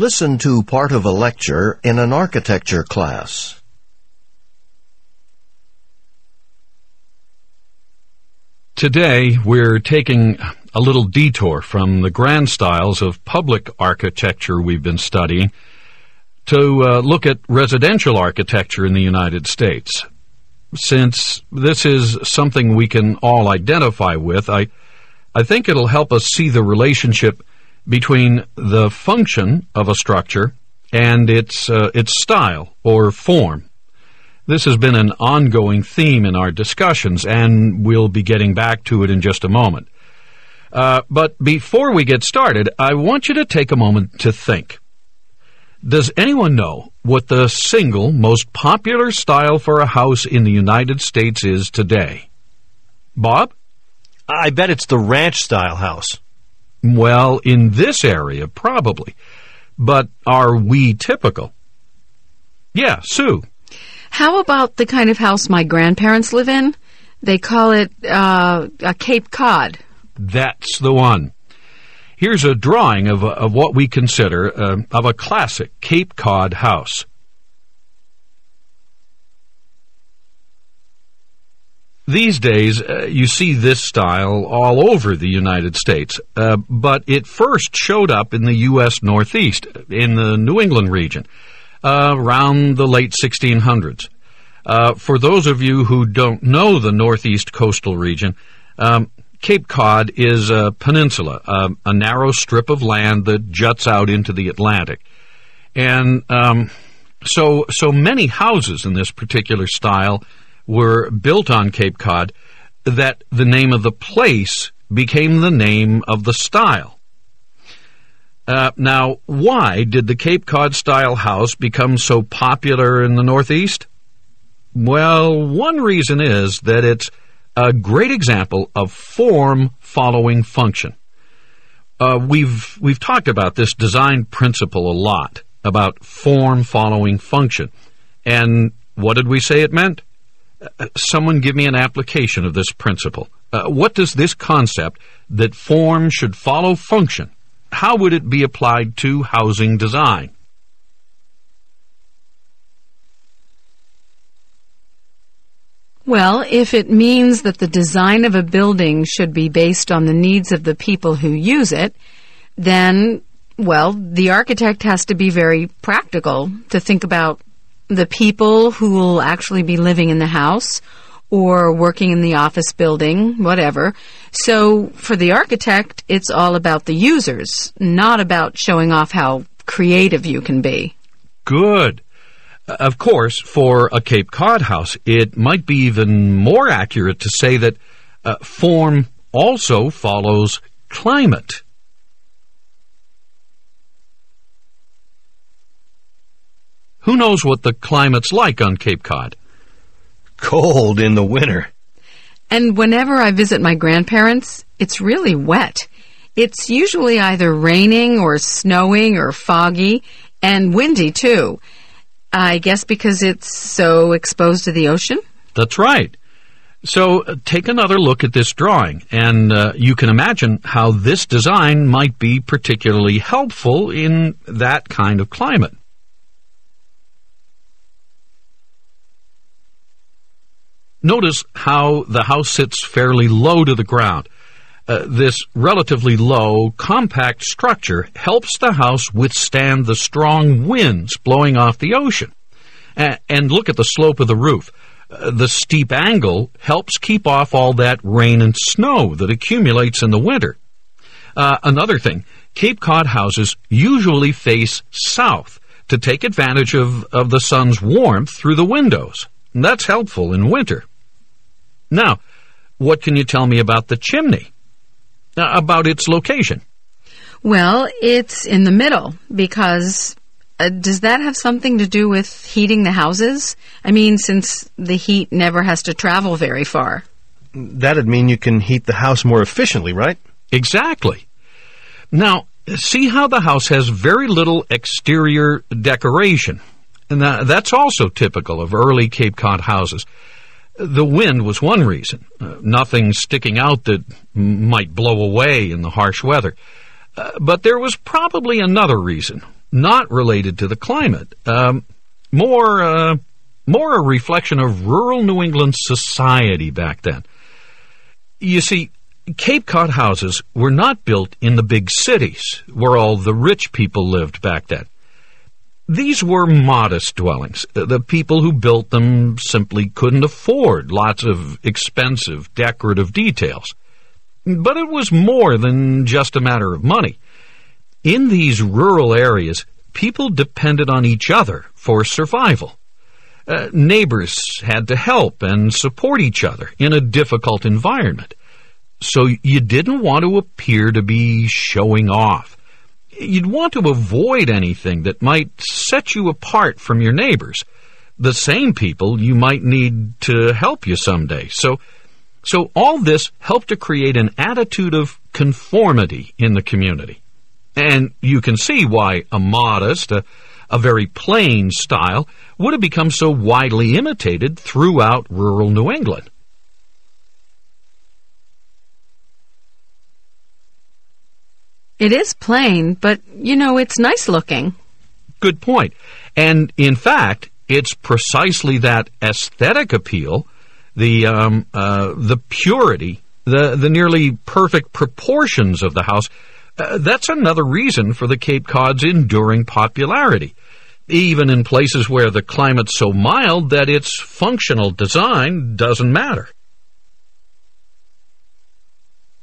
Listen to part of a lecture in an architecture class. Today, we're taking a little detour from the grand styles of public architecture we've been studying to uh, look at residential architecture in the United States. Since this is something we can all identify with, I, I think it'll help us see the relationship between the function of a structure and its, uh, its style or form. This has been an ongoing theme in our discussions, and we'll be getting back to it in just a moment. Uh, but before we get started, I want you to take a moment to think. Does anyone know what the single most popular style for a house in the United States is today? Bob? I bet it's the ranch style house. Well, in this area, probably. But are we typical? Yeah, Sue. How about the kind of house my grandparents live in? They call it uh, a Cape Cod. That's the one. Here's a drawing of, of what we consider uh, of a classic Cape Cod house. These days, uh, you see this style all over the United States, uh, but it first showed up in the U.S. Northeast, in the New England region, uh, around the late 1600s. Uh, for those of you who don't know the Northeast coastal region, um, Cape Cod is a peninsula, uh, a narrow strip of land that juts out into the Atlantic. And um, so, so many houses in this particular style were built on Cape Cod that the name of the place became the name of the style. Uh, now, why did the Cape Cod style house become so popular in the Northeast? Well, one reason is that it's a great example of form following function. Uh, we've we've talked about this design principle a lot about form following function, and what did we say it meant? Someone give me an application of this principle. Uh, what does this concept that form should follow function, how would it be applied to housing design? Well, if it means that the design of a building should be based on the needs of the people who use it, then, well, the architect has to be very practical to think about the people who will actually be living in the house or working in the office building, whatever. So for the architect, it's all about the users, not about showing off how creative you can be. Good. Of course, for a Cape Cod house, it might be even more accurate to say that uh, form also follows climate. Who knows what the climate's like on Cape Cod? Cold in the winter. And whenever I visit my grandparents, it's really wet. It's usually either raining or snowing or foggy and windy too. I guess because it's so exposed to the ocean? That's right. So uh, take another look at this drawing, and uh, you can imagine how this design might be particularly helpful in that kind of climate. Notice how the house sits fairly low to the ground. Uh, this relatively low, compact structure helps the house withstand the strong winds blowing off the ocean. and look at the slope of the roof. Uh, the steep angle helps keep off all that rain and snow that accumulates in the winter. Uh, another thing, Cape Cod houses usually face south to take advantage of, of the sun's warmth through the windows. That's helpful in winter. Now, what can you tell me about the chimney? Uh, about its location? Well, it's in the middle because uh, does that have something to do with heating the houses? I mean, since the heat never has to travel very far. That'd mean you can heat the house more efficiently, right? Exactly. Now, see how the house has very little exterior decoration. And that's also typical of early Cape Cod houses. The wind was one reason, uh, nothing sticking out that might blow away in the harsh weather. Uh, but there was probably another reason. not related to the climate. Um, more, uh, more a reflection of rural New England society back then. You see, Cape Cod houses were not built in the big cities where all the rich people lived back then. These were modest dwellings. The people who built them simply couldn't afford lots of expensive decorative details. But it was more than just a matter of money. In these rural areas, people depended on each other for survival. Uh, neighbors had to help and support each other in a difficult environment. So you didn't want to appear to be showing off you'd want to avoid anything that might set you apart from your neighbors, the same people you might need to help you someday. So, so all this helped to create an attitude of conformity in the community. And you can see why a modest, a, a very plain style would have become so widely imitated throughout rural New England. It is plain, but, you know, it's nice looking. Good point. And in fact, it's precisely that aesthetic appeal, the, um, uh, the purity, the, the nearly perfect proportions of the house, uh, that's another reason for the Cape Cod's enduring popularity. Even in places where the climate's so mild that its functional design doesn't matter.